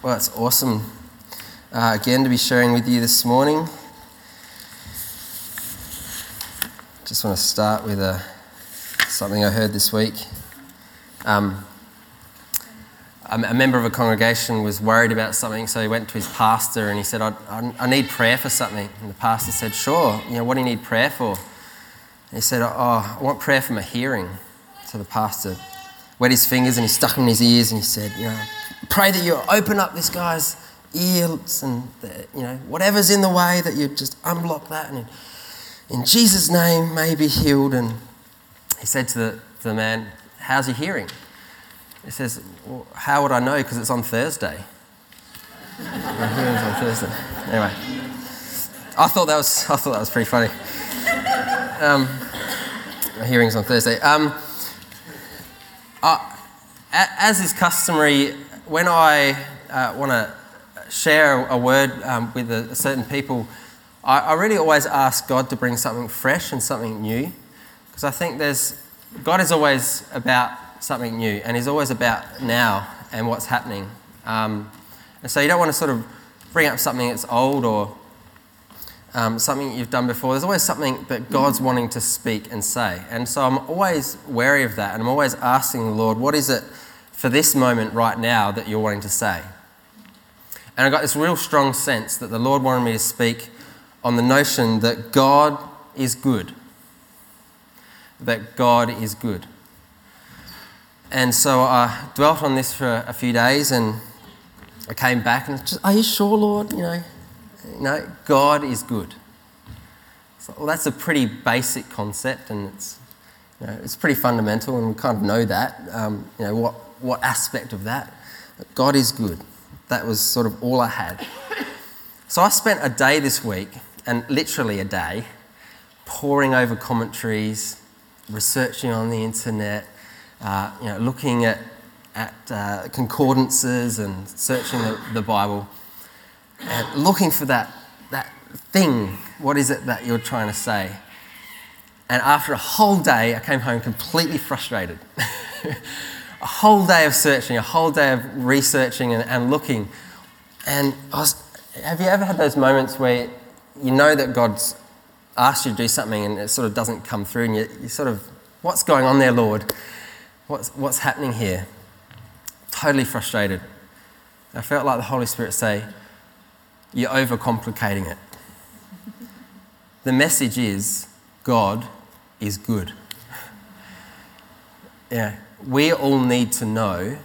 Well, it's awesome uh, again to be sharing with you this morning. Just want to start with a, something I heard this week. Um, a member of a congregation was worried about something, so he went to his pastor and he said, I, I, I need prayer for something. And the pastor said, Sure, you know, what do you need prayer for? And he said, Oh, I want prayer for my hearing. So the pastor wet his fingers and he stuck them in his ears and he said, You know, pray that you open up this guy's ears and, the, you know, whatever's in the way, that you just unblock that and in Jesus' name may be healed. And he said to the, to the man, How's your hearing? He says, well, How would I know? Because it's on Thursday. My hearing's on Thursday. Anyway, I thought that was, I thought that was pretty funny. Um, my hearing's on Thursday. Um, as is customary, when I uh, want to share a word um, with a, a, certain people, I, I, really always ask God to bring something fresh and something new, because I think there's God is always about something new, and He's always about now and what's happening. Um, and so you don't want to sort of bring up something that's old or um, something you've done before. There's always something that God's wanting to speak and say. And so I'm always wary of that, and I'm always asking the Lord, what is it for this moment right now that you're wanting to say. And I got this real strong sense that the Lord wanted me to speak on the notion that God is good. That God is good. And so I dwelt on this for a few days and I came back and just, are you sure, Lord? You know, you know, God is good. So, well, that's a pretty basic concept and it's, you know, it's pretty fundamental and we kind of know that. Um, you know, what, what aspect of that. God is good. That was sort of all I had. So I spent a day this week, and literally a day, poring over commentaries, researching on the internet, uh, you know, looking at, at uh, concordances and searching the, the Bible, and looking for that, that thing. What is it that you're trying to say? And after a whole day, I came home completely frustrated. a whole day of searching, a whole day of researching and, and looking. And was, have you ever had those moments where you know that God's asked you to do something and it sort of doesn't come through and you, you sort of, what's going on there, Lord? What's, what's happening here? Totally frustrated. I felt like the Holy Spirit say, You're overcomplicating it. the message is God is good. Yeah, we all need to know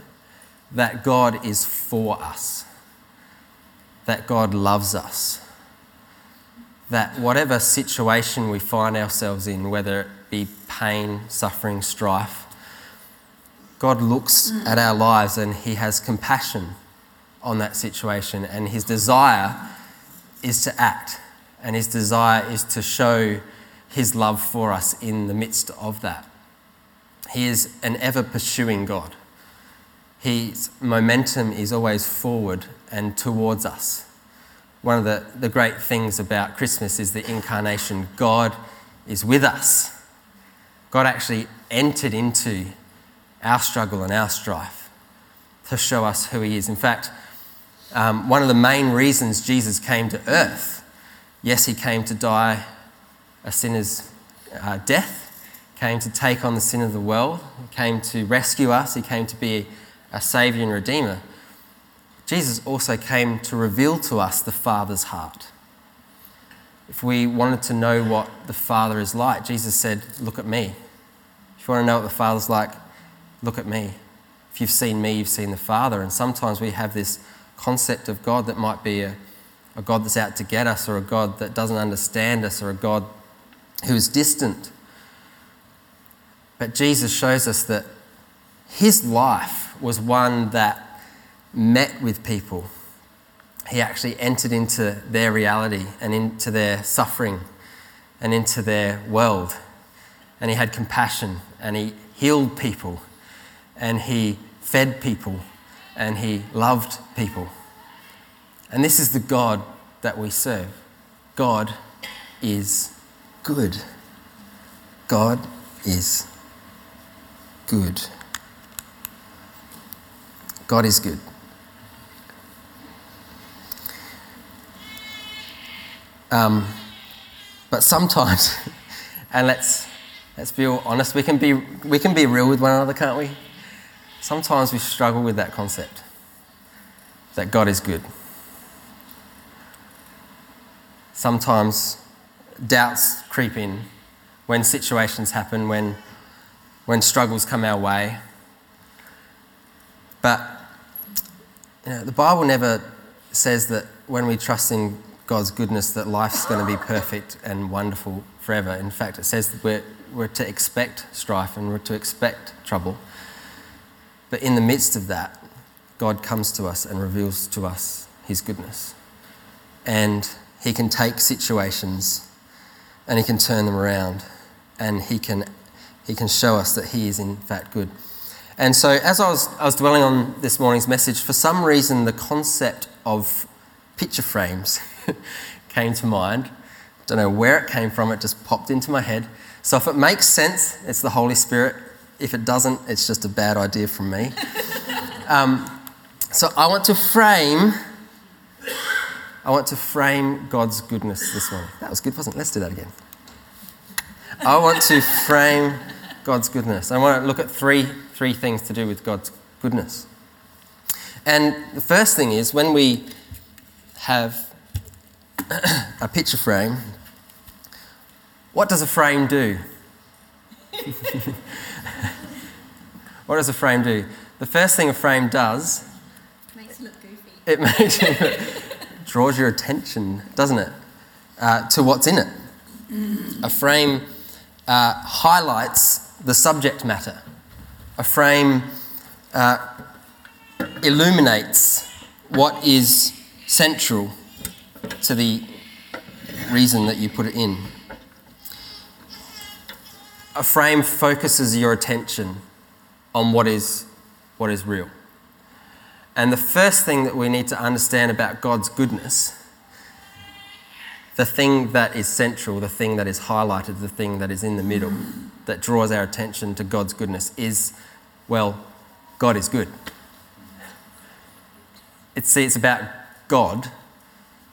that God is for us, that God loves us, that whatever situation we find ourselves in, whether it be pain, suffering, strife, God looks at our lives and He has compassion on that situation, and His desire is to act, and His desire is to show His love for us in the midst of that. He is an ever pursuing God. His momentum is always forward and towards us. One of the, the great things about Christmas is the incarnation. God is with us. God actually entered into our struggle and our strife to show us who He is. In fact, um, one of the main reasons Jesus came to earth, yes, He came to die a sinner's uh, death, came to take on the sin of the world, he came to rescue us, he came to be a saviour and redeemer. Jesus also came to reveal to us the Father's heart. If we wanted to know what the Father is like, Jesus said, Look at me. If you want to know what the Father's like, look at me. If you've seen me, you've seen the Father. And sometimes we have this concept of God that might be a, a God that's out to get us, or a God that doesn't understand us, or a God who is distant. But Jesus shows us that his life was one that met with people. He actually entered into their reality and into their suffering and into their world. And he had compassion and he healed people and he fed people and he loved people. And this is the God that we serve. God is good. God is good. God is good. Um, but sometimes, and let's, let's be honest, we can be, we can be real with one another, can't we? Sometimes we struggle with that concept that God is good. Sometimes doubts creep in when situations happen, when when struggles come our way. But you know, the Bible never says that when we trust in God's goodness that life's going to be perfect and wonderful forever. In fact, it says that we're, we're to expect strife and we're to expect trouble. But in the midst of that, God comes to us and reveals to us his goodness. And he can take situations and he can turn them around and he can, he can show us that he is in fact good. And so, as I was, I was dwelling on this morning's message, for some reason, the concept of picture frames came to mind. Don't know where it came from, it just popped into my head. So, if it makes sense, it's the Holy Spirit. If it doesn't, it's just a bad idea from me. um, so, I want to frame. I want to frame God's goodness this morning. That was good, wasn't it? Let's do that again. I want to frame God's goodness. I want to look at three, three things to do with God's goodness. And the first thing is when we have a picture frame, what does a frame do? what does a frame do? The first thing a frame does makes it look goofy. It makes it draws your attention, doesn't it, uh, to what's in it. A frame uh, highlights the subject matter. A frame uh, illuminates what is central to the reason that you put it in. A frame focuses your attention on what is, what is real. And the first thing that we need to understand about God's goodness, the thing that is central, the thing that is highlighted, the thing that is in the middle, that draws our attention to God's goodness is, well, God is good. It's, it's about God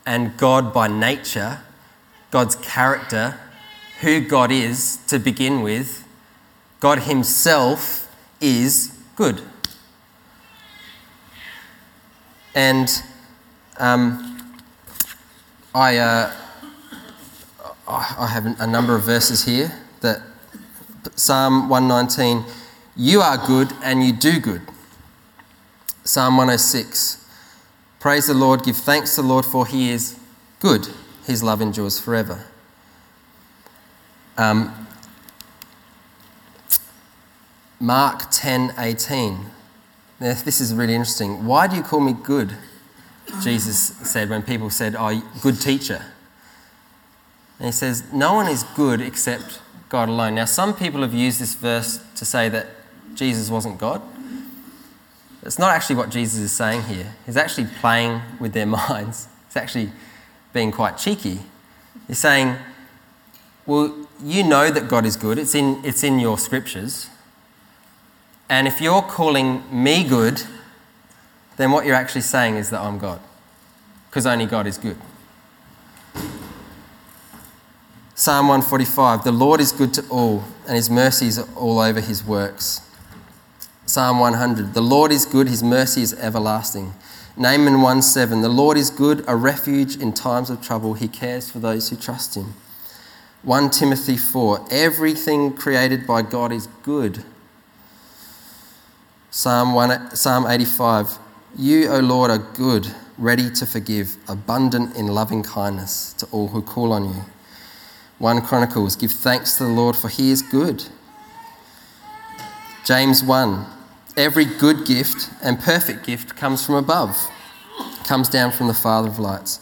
and God by nature, God's character, who God is to begin with. God Himself is good. And um, I, uh, I have a number of verses here that Psalm 119, you are good and you do good. Psalm 106, praise the Lord, give thanks to the Lord for he is good, his love endures forever. Um, Mark 10 18. Now, this is really interesting. Why do you call me good? Jesus said when people said, Oh, good teacher. And he says, No one is good except God alone. Now, some people have used this verse to say that Jesus wasn't God. It's not actually what Jesus is saying here. He's actually playing with their minds. He's actually being quite cheeky. He's saying, Well, you know that God is good, it's in, it's in your scriptures. And if you're calling me good, then what you're actually saying is that I'm God. Because only God is good. Psalm 145 The Lord is good to all, and his mercies are all over his works. Psalm 100 The Lord is good, his mercy is everlasting. Nahum 1 7 The Lord is good, a refuge in times of trouble. He cares for those who trust him. 1 Timothy 4 Everything created by God is good. Psalm, 1, Psalm 85 You, O Lord, are good, ready to forgive, abundant in loving kindness to all who call on you. 1 Chronicles Give thanks to the Lord, for he is good. James 1 Every good gift and perfect gift comes from above, comes down from the Father of lights.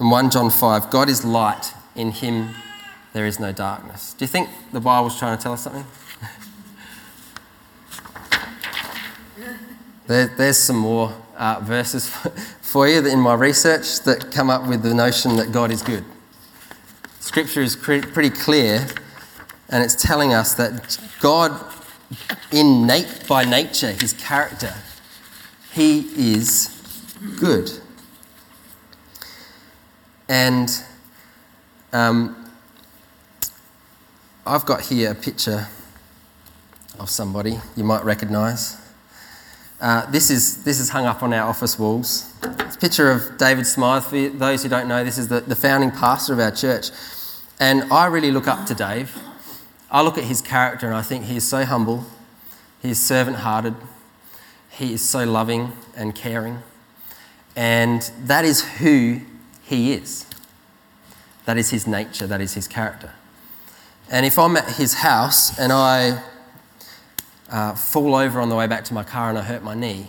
And 1 John 5 God is light, in him there is no darkness. Do you think the Bible's trying to tell us something? There, there's some more uh, verses for you in my research that come up with the notion that God is good. Scripture is pretty clear, and it's telling us that God, in nat- by nature, his character, he is good. And Um, I've got here a picture of somebody you might recognise. Uh, this, is, this is hung up on our office walls. It's a picture of David Smythe. For those who don't know, this is the, the founding pastor of our church. And I really look up to Dave. I look at his character and I think he is so humble, he is servant hearted, he is so loving and caring. And that is who he is. That is his nature, that is his character. And if I'm at his house and I uh, fall over on the way back to my car and I hurt my knee,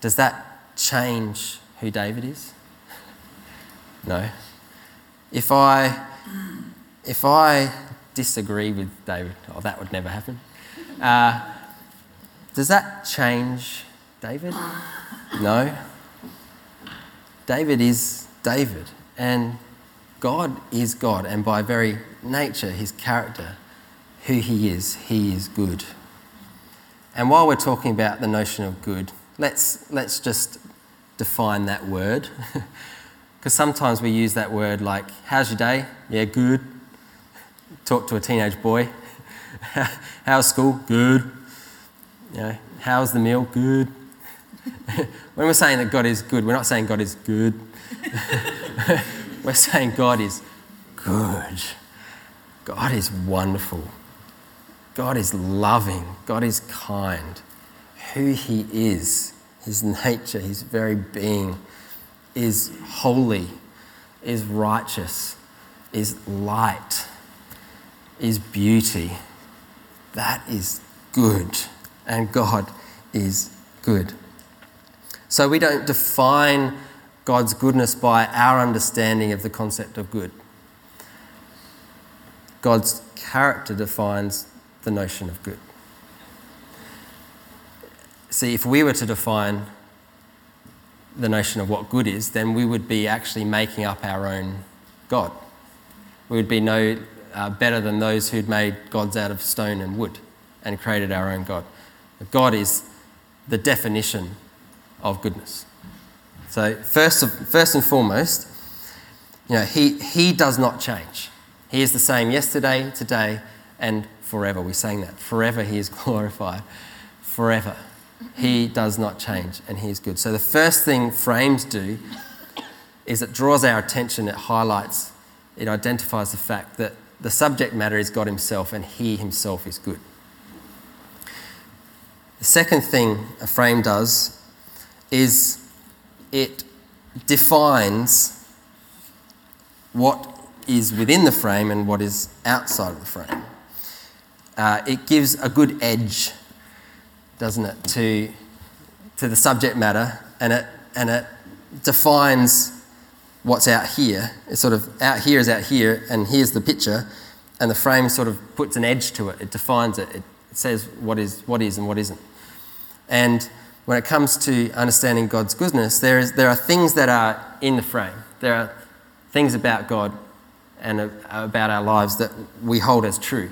does that change who David is? No. If I, if I disagree with David, oh, that would never happen. Uh, does that change David? No. David is David, and God is God, and by very nature, his character, who he is, he is good. And while we're talking about the notion of good, let's, let's just define that word. Because sometimes we use that word like, how's your day? Yeah, good. Talk to a teenage boy. how's school? Good. You know, how's the meal? Good. when we're saying that God is good, we're not saying God is good. we're saying God is good. God is wonderful. God is loving. God is kind. Who He is, His nature, His very being, is holy, is righteous, is light, is beauty. That is good. And God is good. So we don't define God's goodness by our understanding of the concept of good. God's character defines the notion of good. See, if we were to define the notion of what good is, then we would be actually making up our own God. We would be no uh, better than those who'd made gods out of stone and wood and created our own God. God is the definition of goodness. So, first, of, first and foremost, you know, he, he does not change. He is the same yesterday, today, and forever. We sang that. Forever he is glorified. Forever. He does not change and he is good. So the first thing frames do is it draws our attention, it highlights, it identifies the fact that the subject matter is God himself and he himself is good. The second thing a frame does is it defines what is within the frame and what is outside of the frame. Uh, it gives a good edge, doesn't it, to, to the subject matter and it, and it defines what's out here. It's sort of out here is out here, and here's the picture, and the frame sort of puts an edge to it. It defines it. It, says what is, what is and what isn't. And when it comes to understanding God's goodness, there, is, there are things that are in the frame. There are things about God and about our lives that we hold as true.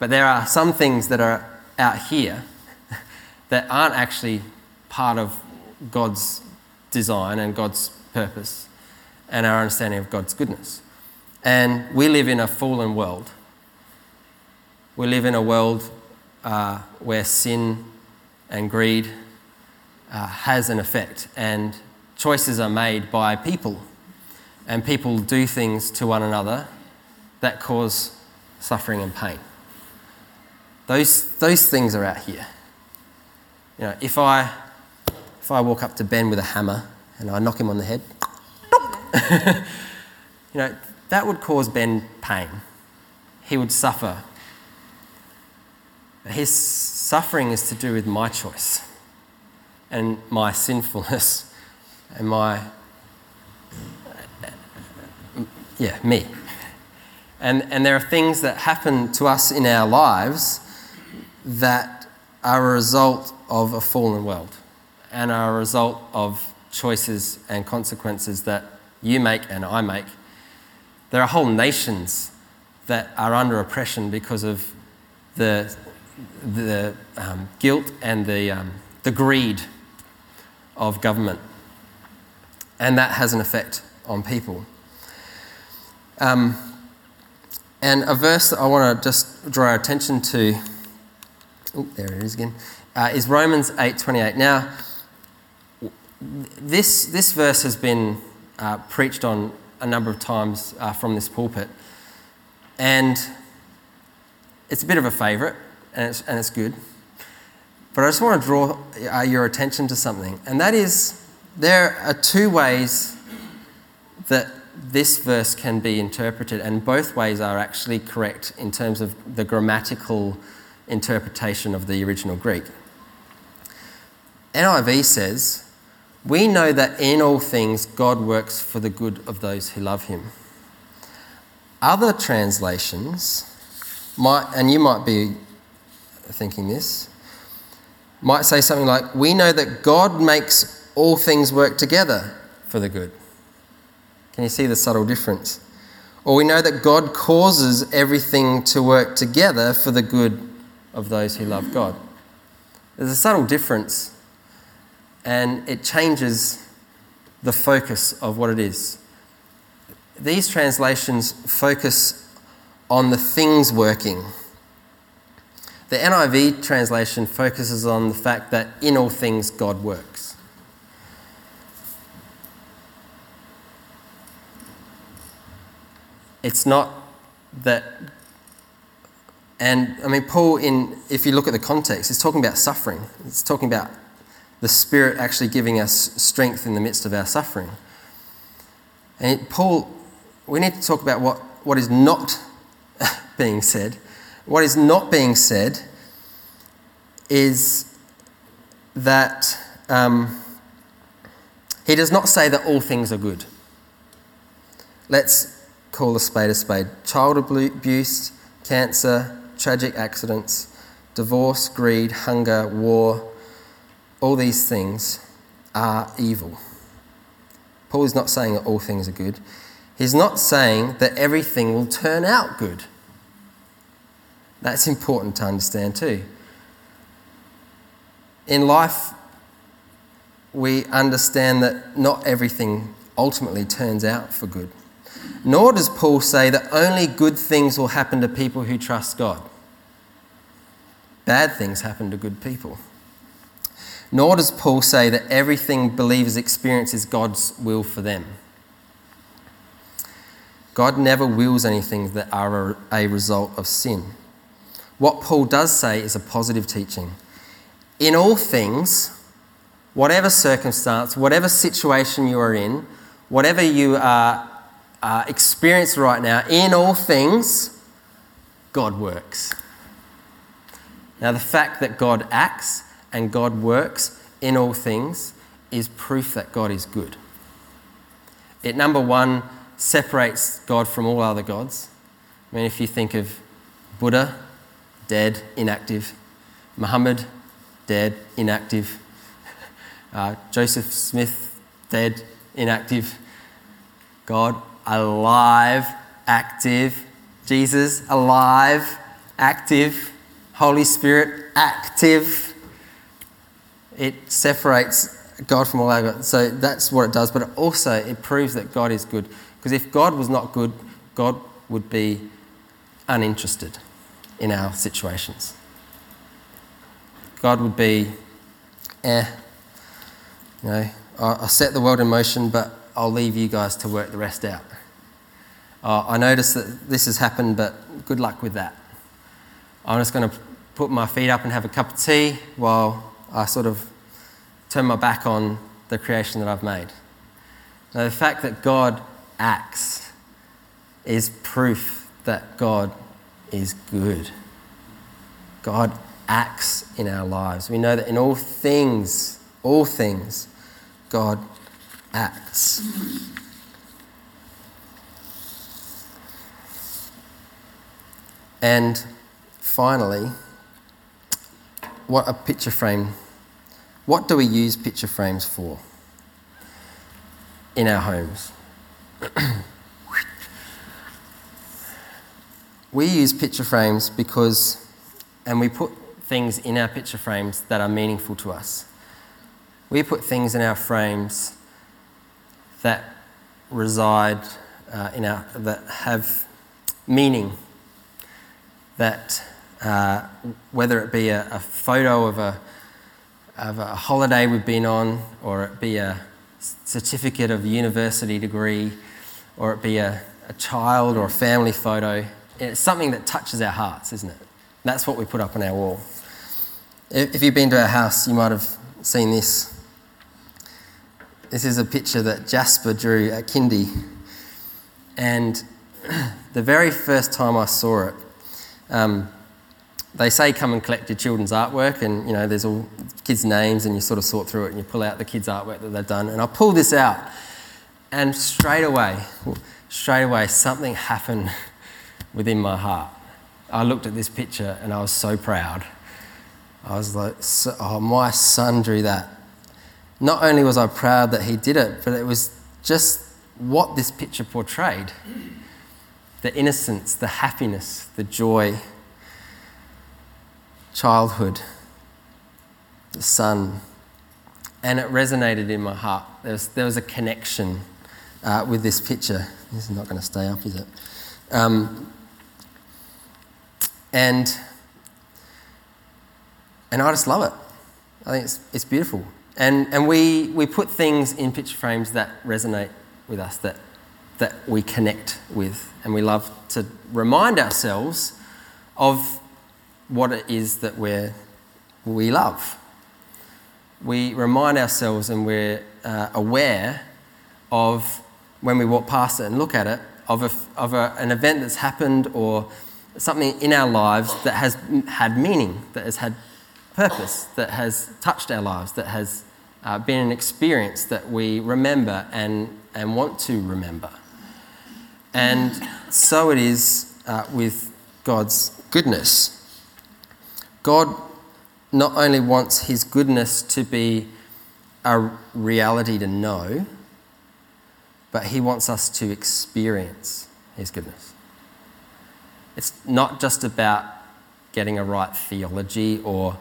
But there are some things that are out here that aren't actually part of God's design and God's purpose and our understanding of God's goodness. And we live in a fallen world. We live in a world uh, where sin and greed uh, has an effect, and choices are made by people and people do things to one another that cause suffering and pain. Those, those things are out here. You know, if I, if I walk up to Ben with a hammer and I knock him on the head, you know, that would cause Ben pain. He would suffer. His suffering is to do with my choice and my sinfulness and my yeah, me. And, and there are things that happen to us in our lives that are a result of a fallen world and are a result of choices and consequences that you make and I make. There are whole nations that are under oppression because of the, the um, guilt and the, um, the greed of government. And that has an effect on people. Um, and a verse that I want to just draw our attention to, oh, there it is again, uh, is Romans 8:28. Now, this, this verse has been uh, preached on a number of times uh, from this pulpit, and it's a bit of a favourite, and it's, and it's good. But I just want to draw uh, your attention to something, and that is there are two ways that this verse can be interpreted, and both ways are actually correct in terms of the grammatical interpretation of the original Greek. NIV says, We know that in all things God works for the good of those who love him. Other translations might, and you might be thinking this, might say something like, We know that God makes all things work together for the good. Can you see the subtle difference? Or we know that God causes everything to work together for the good of those who love God. There's a subtle difference, and it changes the focus of what it is. These translations focus on the things working. The NIV translation focuses on the fact that in all things God works. It's not that, and I mean, Paul, in, if you look at the context, he's talking about suffering. He's talking about the Spirit actually giving us strength in the midst of our suffering. And Paul, we need to talk about what, what is not being said. What is not being said is that um, he does not say that all things are good. Let's call a spade a spade. Child abuse, cancer, tragic accidents, divorce, greed, hunger, war, all these things are evil. Paul is not saying that all things are good. He's not saying that everything will turn out good. That's important to understand too. In life, we understand that not everything ultimately turns out for good. Nor does Paul say that only good things will happen to people who trust God. Bad things happen to good people. Nor does Paul say that everything believers experience is God's will for them. God never wills anything that are a result of sin. What Paul does say is a positive teaching. In all things, whatever circumstance, whatever situation you are in, whatever you are uh, right now, in all things, God works. Now, the fact that God acts and God works in all things is proof that God is good. It, number one, separates God from all other gods. I mean, if you think of Buddha, dead, inactive, Muhammad, dead, inactive, uh, Joseph Smith, dead, inactive, God, alive, active. Jesus, alive, active. Holy Spirit, active. It separates God from all other. So that's what it does. But it also it proves that God is good. Because if God was not good, God would be uninterested in our situations. God would be, eh, you know, I'll set the world in motion, but I'll leave you guys to work the rest out. Uh, I notice that this has happened, but good luck with that. I'm just going to put my feet up and have a cup of tea while I sort of turn my back on the creation that I've made. Now, the fact that God acts is proof that God is good. God acts in our lives. We know that in all things, all things, God acts. And finally, what a picture frame. What do we use picture frames for in our homes? we use picture frames because, and we put things in our picture frames that are meaningful to us. We put things in our frames that reside uh, in our, that have meaning. That uh, whether it be a, a photo of a, of a holiday we've been on, or it be a certificate of university degree, or it be a, a child or a family photo, it's something that touches our hearts, isn't it? That's what we put up on our wall. If you've been to our house, you might have seen this. This is a picture that Jasper drew at Kindy. And the very first time I saw it, um, they say come and collect your children's artwork, and you know there's all kids' names, and you sort of sort through it, and you pull out the kids' artwork that they've done. And I pull this out, and straight away, straight away, something happened within my heart. I looked at this picture, and I was so proud. I was like, oh, my son drew that. Not only was I proud that he did it, but it was just what this picture portrayed the innocence, the happiness, the joy childhood, the sun, and it resonated in my heart. There was, there was a connection uh, with this picture. This is not going to stay up, is it? Um, and, and I just love it. I think it's, it's beautiful. And, and we, we put things in picture frames that resonate with us, that, that we connect with. And we love to remind ourselves of what it is that we're, we love. We remind ourselves and we're uh, aware of when we walk past it and look at it, of, a, of a, an event that's happened or something in our lives that has had meaning, that has had purpose, that has touched our lives, that has uh, been an experience that we remember and, and want to remember. And so it is uh, with God's goodness. God not only wants his goodness to be a reality to know, but he wants us to experience his goodness. It's not just about getting a right theology or,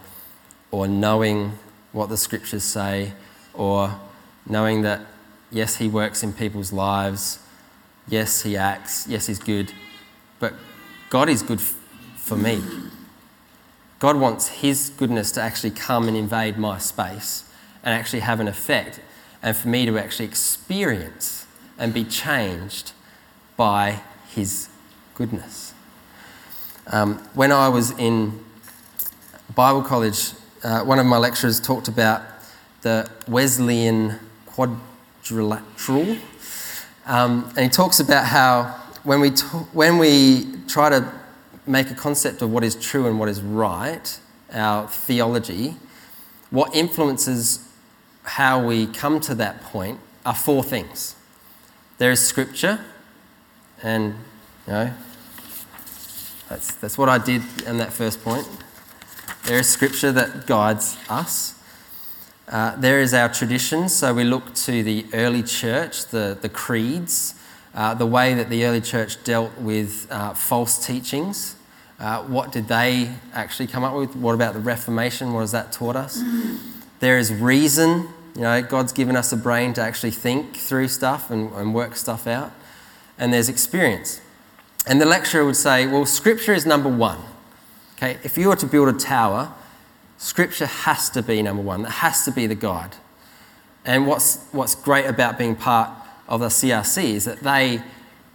or knowing what the scriptures say or knowing that, yes, he works in people's lives, yes, he acts, yes, he's good, but God is good f- for me. God wants His goodness to actually come and invade my space and actually have an effect, and for me to actually experience and be changed by His goodness. Um, when I was in Bible college, uh, one of my lecturers talked about the Wesleyan quadrilateral, um, and he talks about how when we, when we try to make a concept of what is true and what is right, our theology, what influences how we come to that point are four things. There is scripture, and you know, that's, that's what I did in that first point. There is scripture that guides us. Uh, there is our tradition, so we look to the early church, the, the creeds, uh, the way that the early church dealt with uh, false teachings. Uh, what did they actually come up with? What about the Reformation? What has that taught us? There is reason. You know, God's given us a brain to actually think through stuff and, and work stuff out. And there's experience. And the lecturer would say, well, Scripture is number one. Okay, if you were to build a tower, Scripture has to be number one. That has to be the guide. And what's, what's great about being part of the CRC is that they,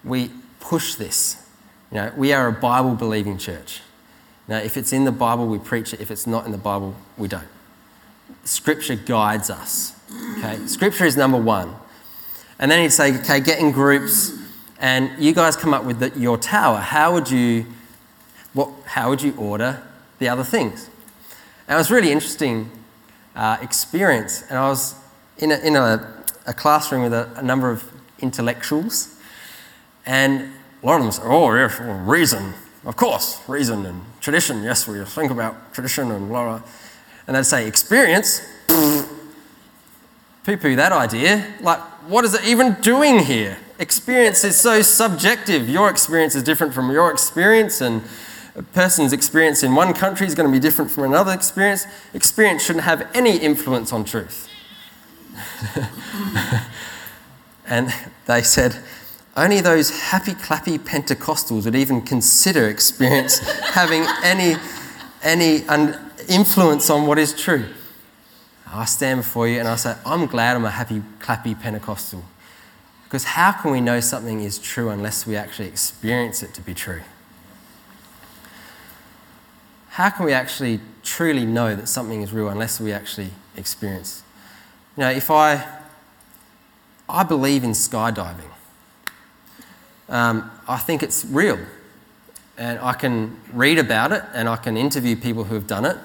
we push this. You know, we are a Bible believing church. Now, if it's in the Bible, we preach it. If it's not in the Bible, we don't. Scripture guides us. Okay, Scripture is number one. And then he'd say, okay, get in groups, and you guys come up with the, your tower. How would you, what, how would you order the other things? And it was really interesting uh, experience. And I was in a, in a, a classroom with a, a number of intellectuals, and a lot of them say, oh, reason. Of course, reason and tradition. Yes, we think about tradition and blah, blah. And they'd say, experience. Poo poo that idea. Like, what is it even doing here? Experience is so subjective. Your experience is different from your experience, and a person's experience in one country is going to be different from another experience. Experience shouldn't have any influence on truth. and they said, Only those happy clappy Pentecostals would even consider experience having any, any un- influence on what is true. I stand before you and I say, I'm glad I'm a happy clappy Pentecostal. Because how can we know something is true unless we actually experience it to be true? How can we actually truly know that something is real unless we actually experience? You know, if I, I believe in skydiving, um, I think it's real. And I can read about it and I can interview people who have done it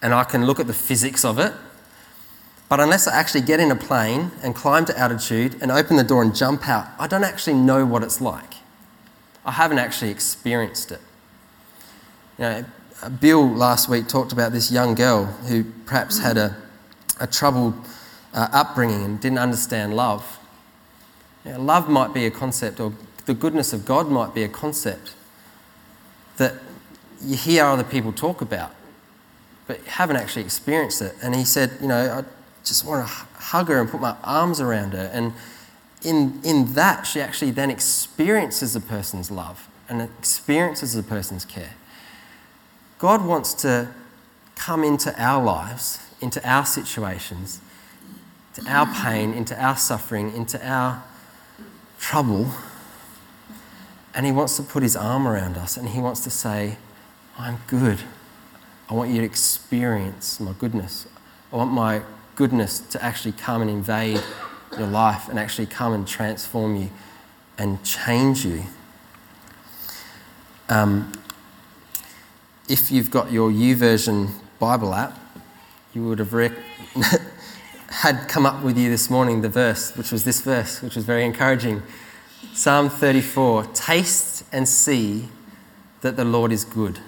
and I can look at the physics of it but unless I actually get in a plane and climb to altitude and open the door and jump out, I don't actually know what it's like. I haven't actually experienced it. You know, Bill last week talked about this young girl who perhaps had a, a troubled uh, upbringing and didn't understand love. You know, love might be a concept, or the goodness of God might be a concept that you hear other people talk about, but haven't actually experienced it. And he said, You know, I, just want to hug her and put my arms around her. And in, in that, she actually then experiences a person's love and experiences a person's care. God wants to come into our lives, into our situations, to our pain, into our suffering, into our trouble. And He wants to put His arm around us and He wants to say, I'm good. I want you to experience my goodness. I want my goodness to actually come and invade your life and actually come and transform you and change you. Um, if you've got your YouVersion Bible app, you would have rec- had come up with you this morning the verse, which was this verse, which was very encouraging. Psalm 34 Taste and see that the Lord is good.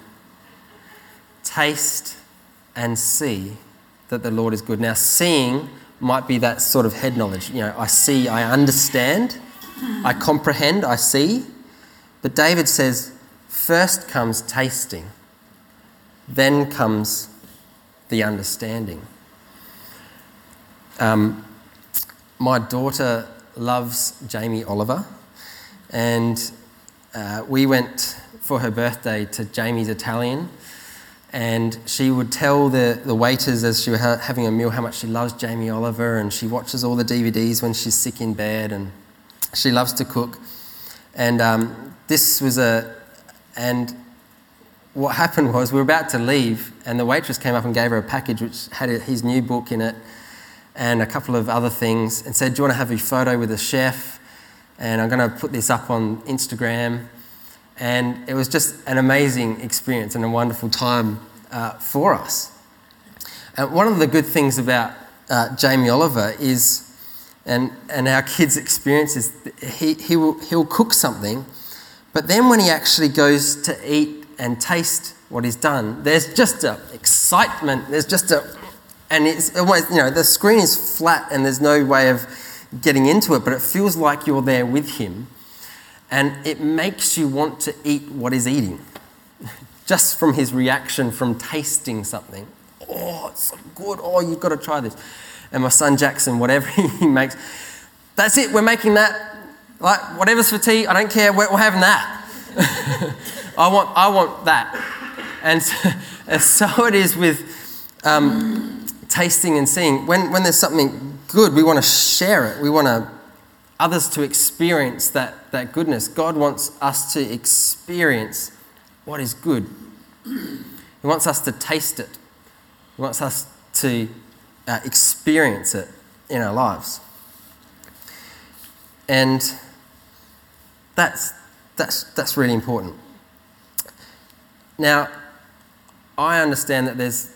Taste and see that the Lord is good. Now, seeing might be that sort of head knowledge. You know, I see, I understand, I comprehend, I see. But David says, first comes tasting, then comes the understanding. Um, my daughter loves Jamie Oliver, and uh, we went for her birthday to Jamie's Italian and she would tell the, the waiters as she was ha- having a meal how much she loves Jamie Oliver and she watches all the DVDs when she's sick in bed and she loves to cook. And um, this was a, and what happened was we were about to leave and the waitress came up and gave her a package which had his new book in it and a couple of other things and said, Do you want to have a photo with a chef? And I'm going to put this up on Instagram. And it was just an amazing experience and a wonderful time uh, for us. And one of the good things about uh, Jamie Oliver is, and, and our kids' experience is, he, he will, he'll cook something, but then when he actually goes to eat and taste what he's done, there's just a excitement, there's just a, and it's almost, you know, the screen is flat and there's no way of getting into it, but it feels like you're there with him and it makes you want to eat what he's eating just from his reaction from tasting something. Oh, it's so good. Oh, you've got to try this. And my son Jackson, whatever he makes, that's it. We're making that. Like whatever's for tea, I don't care. We're, we're having that. I want, I want that. And so, and so it is with um, tasting and seeing. When, when there's something good, we want to share it. We want to others to experience that, that goodness. God wants us to experience what is good. He wants us to taste it. He wants us to uh, experience it in our lives. And that's, that's, that's really important. Now, I understand that there's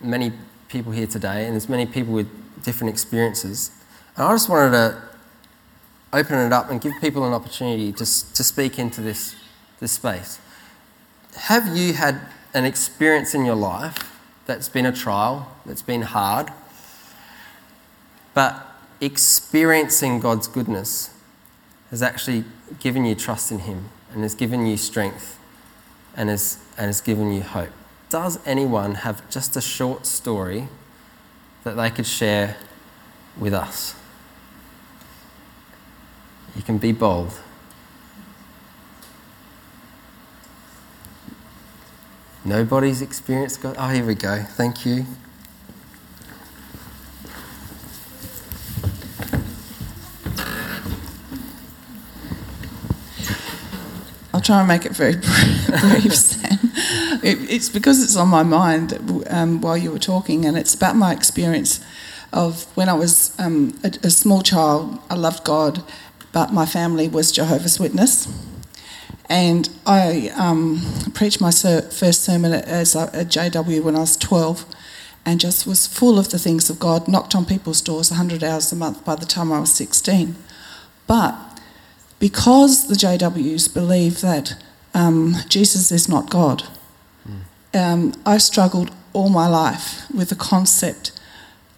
many people here today, and there's many people with different experiences. And I just wanted to open it up and give people an opportunity to, to speak into this, this space. Have you had an experience in your life that's been a trial, that's been hard, but experiencing God's goodness has actually given you trust in Him and has given you strength and has, and has given you hope? does anyone have just a short story that they could share with us? You can be bold. Nobody's experienced God. Oh, here we go. Thank you. Try and make it very brief, Sam. It, it's because it's on my mind um, while you were talking, and it's about my experience of when I was um, a, a, small child. I loved God, but my family was Jehovah's Witness. And I um, preached my ser- first sermon as a, JW when I was 12 and just was full of the things of God, knocked on people's doors 100 hours a month by the time I was 16. But because the JWs believe that um, Jesus is not God, mm. um, I struggled all my life with the concept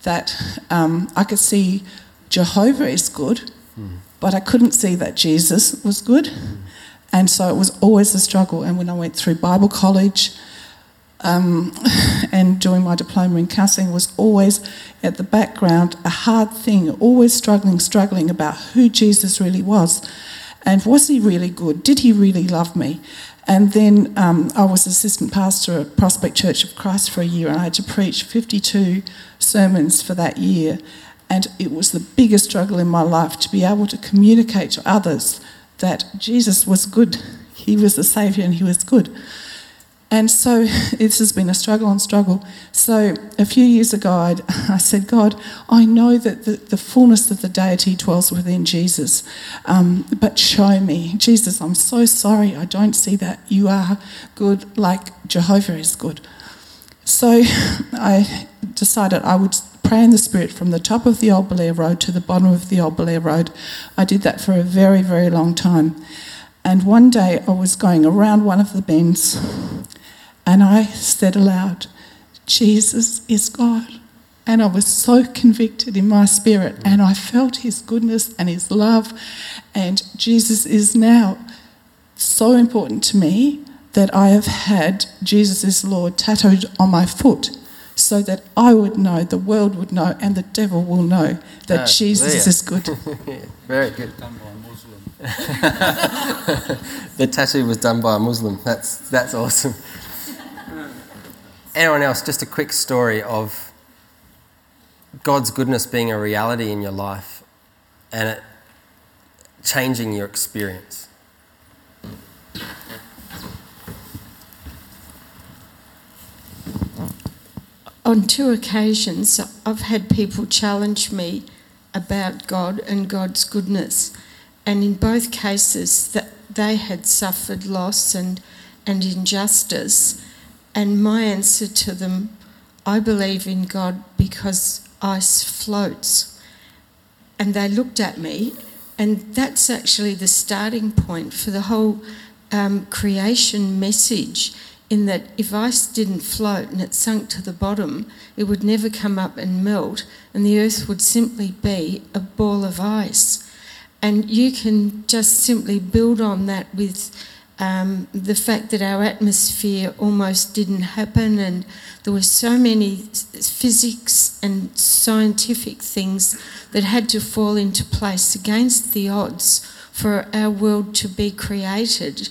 that um, I could see Jehovah is good, mm. but I couldn't see that Jesus was good. Mm. And so it was always a struggle. And when I went through Bible college, um, and doing my diploma in counselling was always at the background a hard thing, always struggling, struggling about who Jesus really was. And was he really good? Did he really love me? And then um, I was assistant pastor at Prospect Church of Christ for a year, and I had to preach 52 sermons for that year. And it was the biggest struggle in my life to be able to communicate to others that Jesus was good. He was the Saviour and he was good. And so this has been a struggle and struggle. So a few years ago, I'd, i said, God, I know that the, the, fullness of the deity dwells within Jesus, um, but show me. Jesus, I'm so sorry. I don't see that. You are good like Jehovah is good. So I decided I would pray in the Spirit from the top of the Old Belair Road to the bottom of the Old Belair Road. I did that for a very, very long time. And one day I was going around one of the bends and I said aloud, Jesus is God. And I was so convicted in my spirit, and I felt his goodness and his love. And Jesus is now so important to me that I have had Jesus is Lord tattooed on my foot so that I would know, the world would know, and the devil will know that ah, Jesus is good. Very good. Done by a Muslim. The tattoo was done by a Muslim. That's, that's awesome anyone else, just a quick story of God's goodness being a reality in your life and it changing your experience. On two occasions, I've had people challenge me about God and God's goodness, and in both cases, that they had suffered loss and, and injustice and my answer to them, I believe in God because ice floats. And they looked at me, and that's actually the starting point for the whole um, creation message. In that, if ice didn't float and it sunk to the bottom, it would never come up and melt, and the earth would simply be a ball of ice. And you can just simply build on that with um, the fact that our atmosphere almost didn't happen, and there were so many physics and scientific things that had to fall into place against the odds for our world to be created.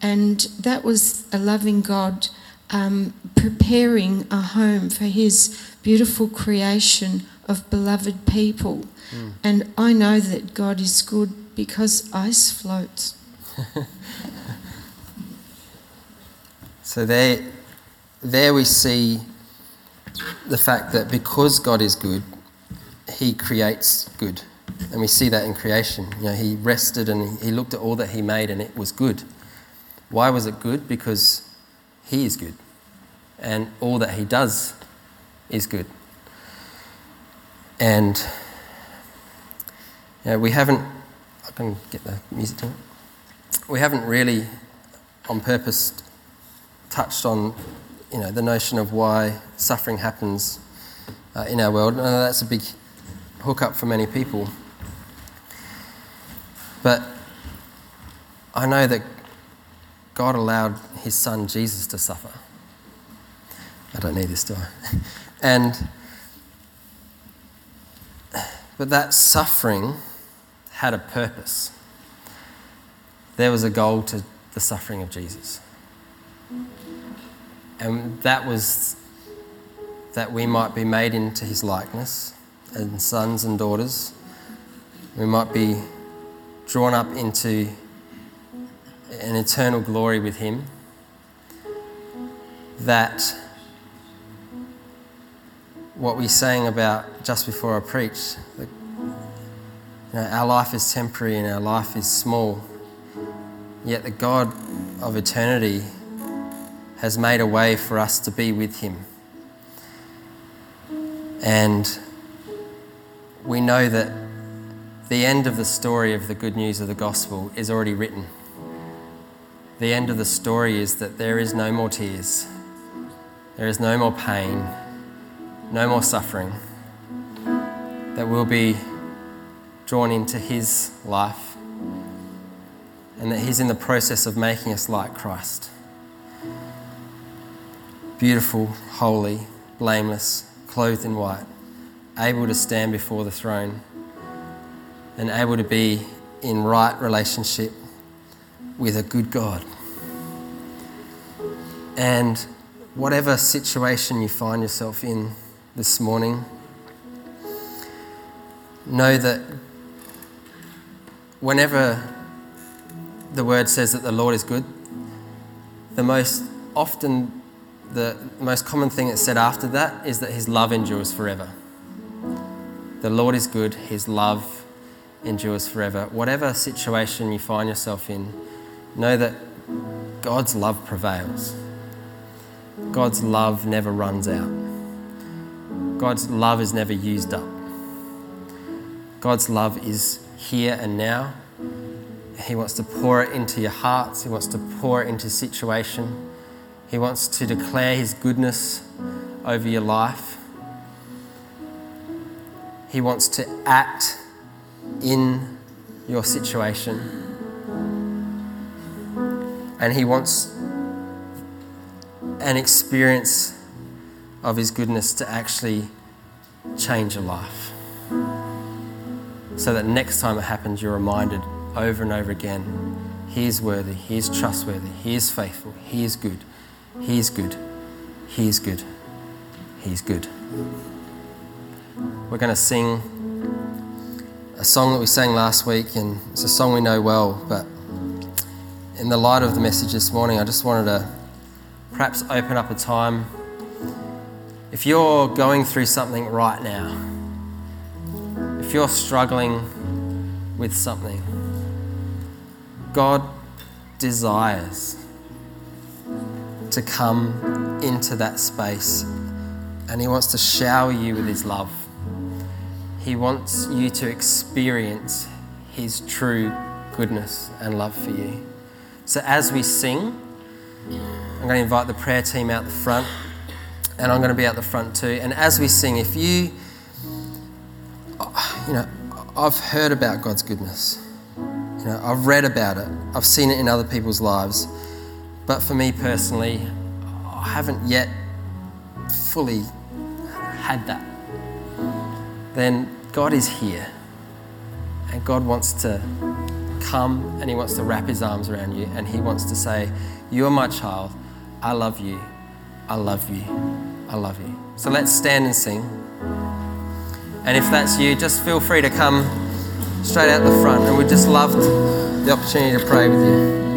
And that was a loving God um, preparing a home for His beautiful creation of beloved people. Mm. And I know that God is good because ice floats. So there, there we see the fact that because God is good, He creates good. And we see that in creation. You know, He rested and He looked at all that He made and it was good. Why was it good? Because He is good. And all that He does is good. And you know, we haven't, I can get the music to. We haven't really, on purpose, touched on you know, the notion of why suffering happens uh, in our world. And that's a big hookup for many people. But I know that God allowed his son Jesus to suffer. I don't need this, do I? and but that suffering had a purpose. There was a goal to the suffering of Jesus. And that was that we might be made into his likeness and sons and daughters. We might be drawn up into an eternal glory with him. That what we sang about just before I preached, that, you know, our life is temporary and our life is small, yet the God of eternity has made a way for us to be with him. And we know that the end of the story of the good news of the gospel is already written. The end of the story is that there is no more tears, there is no more pain, no more suffering, that we'll be drawn into His life, and that He's in the process of making us like Christ. Beautiful, holy, blameless, clothed in white, able to stand before the throne, and able to be in right relationship with a good God. And whatever situation you find yourself in this morning, know that whenever the word says that the Lord is good, the most often the most common thing that's said after that is that his love endures forever. The Lord is good, his love endures forever. Whatever situation you find yourself in, know that God's love prevails. God's love never runs out. God's love is never used up. God's love is here and now. He wants to pour it into your hearts, He wants to pour it into situation. He wants to declare His goodness over your life. He wants to act in your situation. And He wants an experience of His goodness to actually change your life. So that next time it happens, you're reminded over and over again He is worthy, He is trustworthy, He is faithful, He is good. He is good. He is good. He's good. We're going to sing a song that we sang last week, and it's a song we know well. But in the light of the message this morning, I just wanted to perhaps open up a time. If you're going through something right now, if you're struggling with something, God desires to come into that space and He wants to shower you with His love. He wants you to experience His true goodness and love for you. So as we sing, I'm going to invite the prayer team out the front and I'm going to be out the front too. And as we sing, if you, you know, I've heard about God's goodness. You know, I've read about it. I've seen it in other people's lives. But for me personally, I haven't yet fully had that. Then God is here. And God wants to come and He wants to wrap His arms around you and He wants to say, You are my child. I love you. I love you. I love you. So let's stand and sing. And if that's you, just feel free to come straight out the front. And we'd just love the opportunity to pray with you.